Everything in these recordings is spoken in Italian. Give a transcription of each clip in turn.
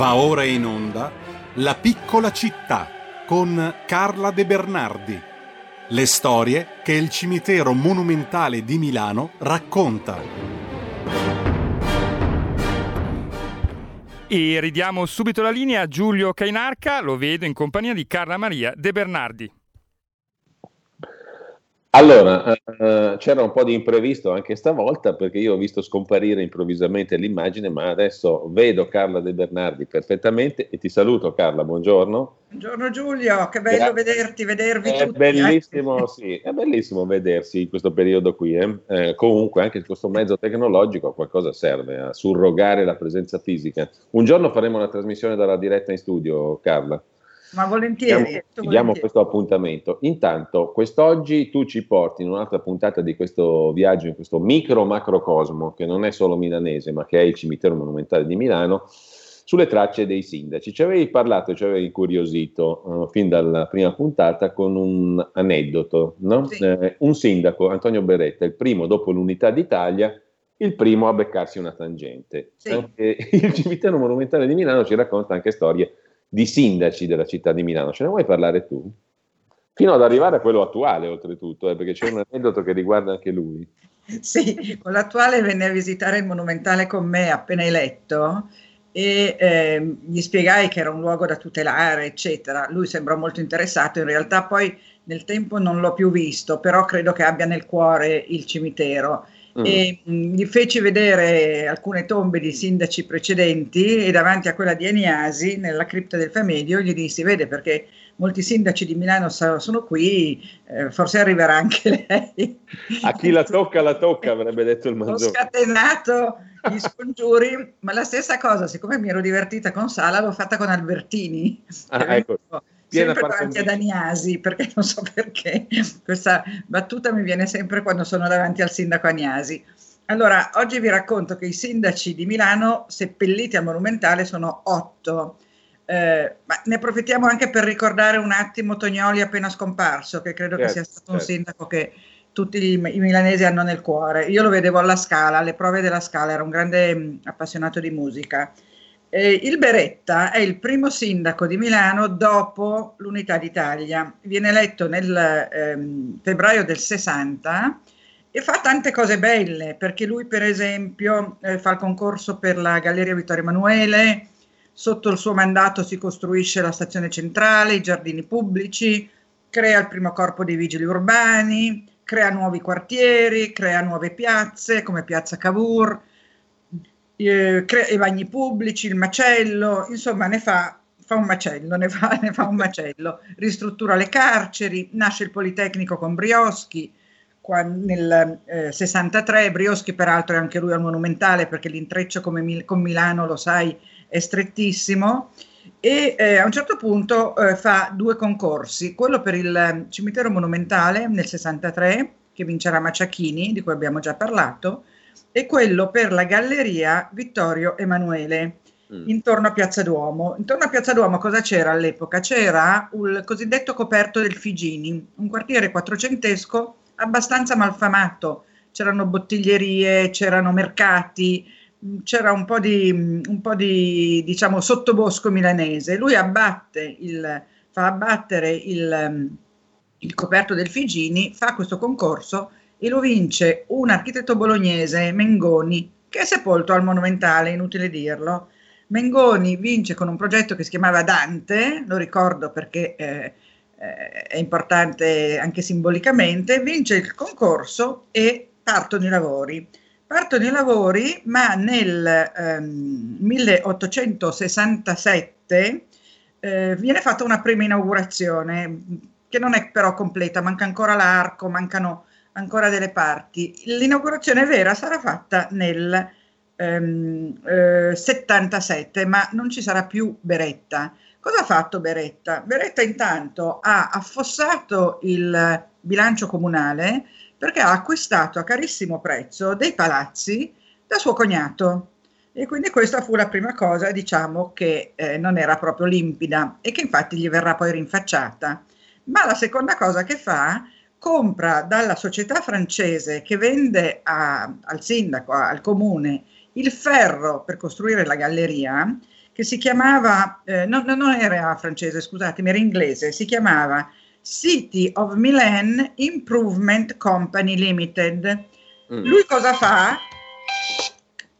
Va ora in onda La piccola città con Carla De Bernardi. Le storie che il cimitero monumentale di Milano racconta. E ridiamo subito la linea a Giulio Cainarca, lo vedo in compagnia di Carla Maria De Bernardi. Allora, eh, c'era un po' di imprevisto anche stavolta perché io ho visto scomparire improvvisamente l'immagine, ma adesso vedo Carla De Bernardi perfettamente e ti saluto Carla, buongiorno. Buongiorno Giulio, che bello Grazie. vederti, vedervi è tutti. Bellissimo, sì, è bellissimo vedersi in questo periodo qui. Eh. Eh, comunque anche questo mezzo tecnologico a qualcosa serve, a surrogare la presenza fisica. Un giorno faremo una trasmissione dalla diretta in studio, Carla. Ma volentieri. Diamo, diamo questo appuntamento. Intanto, quest'oggi tu ci porti in un'altra puntata di questo viaggio, in questo micro macrocosmo, che non è solo milanese, ma che è il cimitero monumentale di Milano, sulle tracce dei sindaci. Ci avevi parlato, ci avevi incuriosito uh, fin dalla prima puntata con un aneddoto, no? sì. eh, un sindaco, Antonio Beretta, il primo dopo l'unità d'Italia, il primo a beccarsi una tangente. Sì. Anche il cimitero monumentale di Milano ci racconta anche storie di sindaci della città di Milano. Ce ne vuoi parlare tu? Fino ad arrivare a quello attuale, oltretutto, eh, perché c'è un aneddoto che riguarda anche lui. Sì, quello attuale venne a visitare il Monumentale con me appena eletto e eh, gli spiegai che era un luogo da tutelare, eccetera. Lui sembrò molto interessato, in realtà poi nel tempo non l'ho più visto, però credo che abbia nel cuore il cimitero Mm. E mm, gli feci vedere alcune tombe di sindaci precedenti e davanti a quella di Eniasi, nella cripta del Famedio, gli dissi, vede perché molti sindaci di Milano sono qui, eh, forse arriverà anche lei. A chi la tocca, la tocca, avrebbe detto il Manzoni. Ho scatenato gli scongiuri, ma la stessa cosa, siccome mi ero divertita con Sala, l'ho fatta con Albertini. Ah, ecco piena sempre davanti ad Agnasi, perché non so perché questa battuta mi viene sempre quando sono davanti al sindaco Agnasi. Allora, oggi vi racconto che i sindaci di Milano seppelliti al Monumentale sono otto. Eh, ma ne approfittiamo anche per ricordare un attimo Tognoli appena scomparso, che credo certo, che sia stato certo. un sindaco che tutti i, i, milanesi hanno nel cuore. Io lo vedevo alla Scala, alle prove della Scala, era un grande mh, appassionato di musica. Eh, il Beretta è il primo sindaco di Milano dopo l'unità d'Italia. Viene eletto nel ehm, febbraio del 60 e fa tante cose belle, perché lui per esempio eh, fa il concorso per la Galleria Vittorio Emanuele, sotto il suo mandato si costruisce la stazione centrale, i giardini pubblici, crea il primo corpo dei vigili urbani, crea nuovi quartieri, crea nuove piazze come Piazza Cavour, eh, i bagni pubblici, il macello, insomma ne fa, un macello, ne fa, ne fa, un macello, ristruttura le carceri, nasce il Politecnico con Brioschi, qua nel eh, 63, Brioschi peraltro è anche lui al Monumentale perché l'intreccio come, con Milano, lo sai, è strettissimo, e eh, a un certo punto eh, fa due concorsi, quello per il cimitero monumentale nel 63, che vincerà Maciachini, di cui abbiamo già parlato, e quello per la galleria Vittorio Emanuele mm. intorno a Piazza Duomo. Intorno a Piazza Duomo cosa c'era all'epoca? C'era il cosiddetto coperto del Figini, un quartiere quattrocentesco abbastanza malfamato. C'erano bottiglierie, c'erano mercati, c'era un po' di, un po di diciamo, sottobosco milanese. Lui abbatte il, fa abbattere il, il coperto del Figini, fa questo concorso e lo vince un architetto bolognese, Mengoni, che è sepolto al Monumentale, inutile dirlo. Mengoni vince con un progetto che si chiamava Dante, lo ricordo perché eh, eh, è importante anche simbolicamente, vince il concorso e partono i lavori. Partono i lavori, ma nel ehm, 1867 eh, viene fatta una prima inaugurazione, che non è però completa, manca ancora l'arco, mancano ancora delle parti. L'inaugurazione vera sarà fatta nel ehm, eh, 77, ma non ci sarà più Beretta. Cosa ha fatto Beretta? Beretta intanto ha affossato il bilancio comunale perché ha acquistato a carissimo prezzo dei palazzi da suo cognato. E quindi questa fu la prima cosa, diciamo, che eh, non era proprio limpida e che infatti gli verrà poi rinfacciata. Ma la seconda cosa che fa compra dalla società francese che vende a, al sindaco, al comune, il ferro per costruire la galleria, che si chiamava, eh, no, non era francese, scusatemi, era inglese, si chiamava City of Milan Improvement Company Limited. Mm. Lui cosa fa?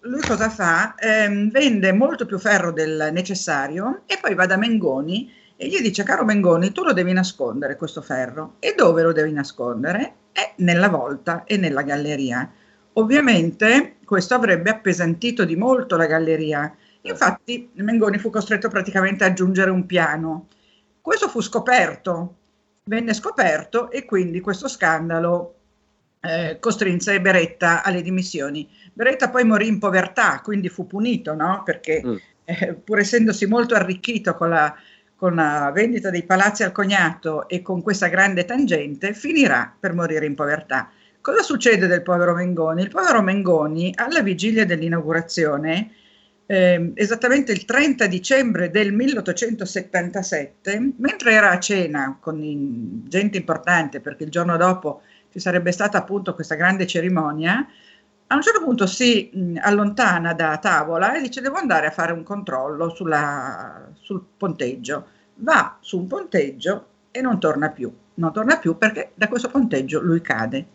Lui cosa fa? Eh, vende molto più ferro del necessario e poi va da Mengoni e gli dice, caro Mengoni, tu lo devi nascondere questo ferro. E dove lo devi nascondere? È nella volta e nella galleria. Ovviamente questo avrebbe appesantito di molto la galleria. Infatti Mengoni fu costretto praticamente a aggiungere un piano. Questo fu scoperto, venne scoperto e quindi questo scandalo eh, costrinse Beretta alle dimissioni. Beretta poi morì in povertà, quindi fu punito, no? Perché mm. eh, pur essendosi molto arricchito con la, con la vendita dei palazzi al cognato e con questa grande tangente, finirà per morire in povertà. Cosa succede del povero Mengoni? Il povero Mengoni, alla vigilia dell'inaugurazione, eh, esattamente il 30 dicembre del 1877, mentre era a cena con gente importante, perché il giorno dopo ci sarebbe stata appunto questa grande cerimonia, a un certo punto si mh, allontana da tavola e dice devo andare a fare un controllo sulla, sul ponteggio. Va su un ponteggio e non torna più. Non torna più perché da questo ponteggio lui cade.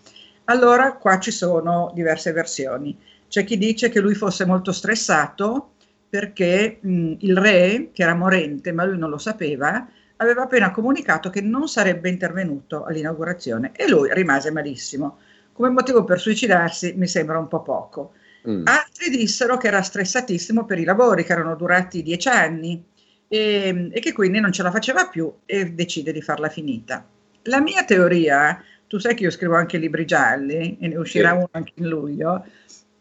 Allora qua ci sono diverse versioni. C'è chi dice che lui fosse molto stressato perché mh, il re, che era morente ma lui non lo sapeva, aveva appena comunicato che non sarebbe intervenuto all'inaugurazione e lui rimase malissimo. Come motivo per suicidarsi mi sembra un po' poco. Mm. Altri dissero che era stressatissimo per i lavori che erano durati dieci anni e, e che quindi non ce la faceva più e decide di farla finita. La mia teoria, tu sai che io scrivo anche libri gialli e ne uscirà sì. uno anche in luglio,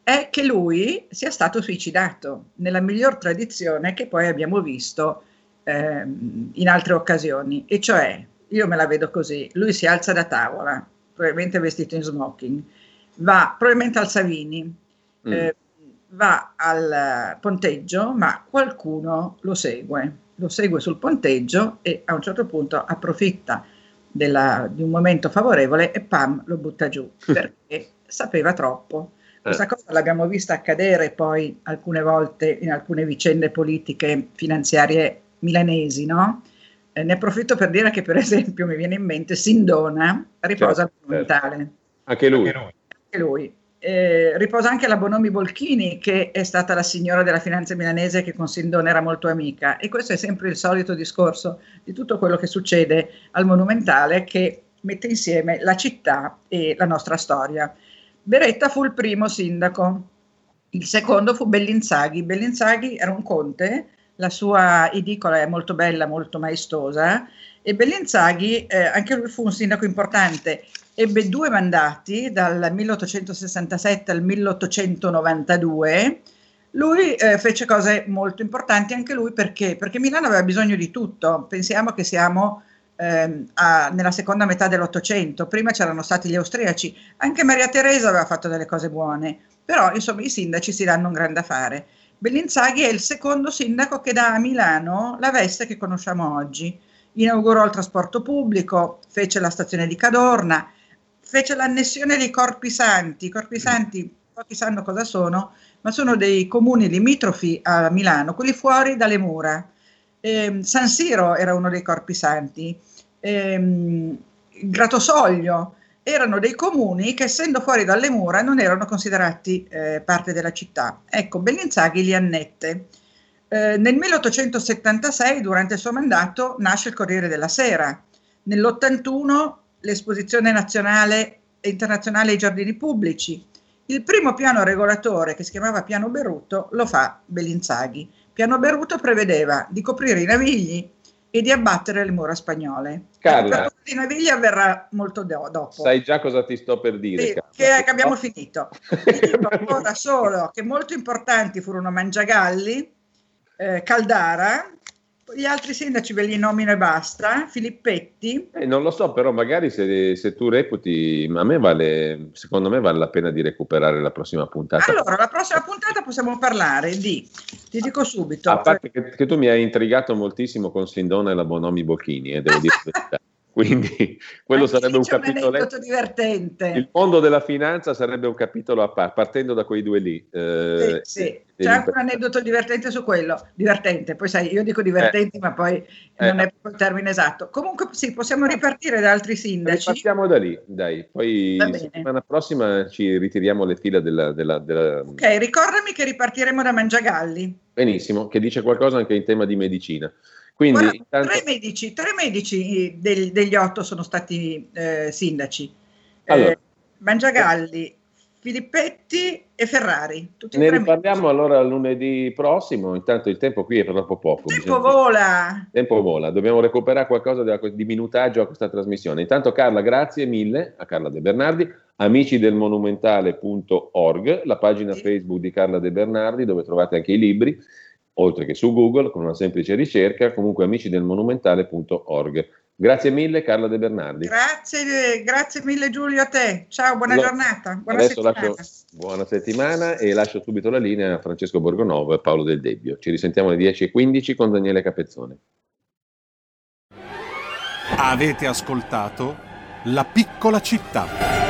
è che lui sia stato suicidato nella miglior tradizione che poi abbiamo visto eh, in altre occasioni, e cioè, io me la vedo così, lui si alza da tavola, probabilmente vestito in smoking, va probabilmente al Savini, mm. eh, va al ponteggio, ma qualcuno lo segue, lo segue sul ponteggio e a un certo punto approfitta della, di un momento favorevole e pam lo butta giù perché sapeva troppo. Questa eh. cosa l'abbiamo vista accadere poi alcune volte in alcune vicende politiche finanziarie milanesi, no? Eh, ne approfitto per dire che per esempio mi viene in mente Sindona riposa certo, monumentale. Certo. Anche lui. Anche lui. Eh, riposa anche la Bonomi Bolchini, che è stata la signora della finanza milanese che con Sindona era molto amica. E questo è sempre il solito discorso di tutto quello che succede al Monumentale, che mette insieme la città e la nostra storia. Beretta fu il primo sindaco, il secondo fu Bellinzaghi. Bellinzaghi era un conte, la sua edicola è molto bella, molto maestosa, e Bellinzaghi, eh, anche lui fu un sindaco importante, ebbe due mandati dal 1867 al 1892. Lui eh, fece cose molto importanti anche lui perché? Perché Milano aveva bisogno di tutto. Pensiamo che siamo eh, a, nella seconda metà dell'Ottocento, prima c'erano stati gli austriaci, anche Maria Teresa aveva fatto delle cose buone, però insomma i sindaci si danno un grande affare. Bellinzaghi è il secondo sindaco che dà a Milano la veste che conosciamo oggi. Inaugurò il trasporto pubblico, fece la stazione di Cadorna, fece l'annessione dei Corpi Santi. I Corpi Santi, pochi sanno cosa sono, ma sono dei comuni limitrofi a Milano, quelli fuori dalle mura. Eh, San Siro era uno dei Corpi Santi, eh, Gratosoglio, erano dei comuni che essendo fuori dalle mura non erano considerati eh, parte della città. Ecco, Bellinzaghi li annette. Eh, nel 1876, durante il suo mandato, nasce il Corriere della Sera. Nell'81 l'esposizione nazionale e internazionale ai giardini pubblici. Il primo piano regolatore, che si chiamava Piano Beruto, lo fa Bellinzaghi. Piano Beruto prevedeva di coprire i navigli e di abbattere le mura spagnole. Carla, il di Naviglia avverrà molto do- dopo. Sai già cosa ti sto per dire. Sì, che, che, abbiamo finito. Dico ancora solo che molto importanti furono Mangiagalli, eh, Caldara, gli altri sindaci ve li nomino e basta, Filippetti. Eh, non lo so, però magari se, se, tu reputi, a me vale, secondo me vale la pena di recuperare la prossima puntata. Allora, la prossima puntata possiamo parlare di, ti dico subito. A parte che, che tu mi hai intrigato moltissimo con Sindona e la Bonomi Bocchini, eh, devo dire quindi quello Anche sarebbe un capitolo. Un divertente. Il mondo della finanza sarebbe un capitolo a parte, partendo da quei due lì. Eh, sì, sì. C'è anche un aneddoto divertente su quello, divertente, poi sai, io dico divertenti, eh. ma poi eh. non è il termine esatto. Comunque sì, possiamo ripartire da altri sindaci. Partiamo da lì, dai, poi la settimana prossima ci ritiriamo le fila della, della, della... Ok, ricordami che ripartiremo da Mangiagalli. Benissimo, che dice qualcosa anche in tema di medicina. Quindi, Guarda, intanto... tre, medici, tre medici del, degli otto sono stati eh, sindaci. Allora, eh, Mangiagalli, Filippetti e Ferrari. ne riparliamo allora lunedì prossimo. Intanto il tempo qui è troppo poco. Il tempo vola. Il tempo vola. Dobbiamo recuperare qualcosa di minutaggio a questa trasmissione. Intanto, Carla, grazie mille a Carla De Bernardi. Amici del monumentale.org, la pagina sì. Facebook di Carla De Bernardi, dove trovate anche i libri oltre che su Google con una semplice ricerca, comunque amici del monumentale.org. Grazie mille Carla De Bernardi. Grazie, grazie mille Giulio a te. Ciao, buona Lo, giornata. Buona settimana. Lascio, buona settimana e lascio subito la linea a Francesco Borgonovo e Paolo Del Debbio. Ci risentiamo alle 10.15 con Daniele Capezzone. Avete ascoltato La piccola città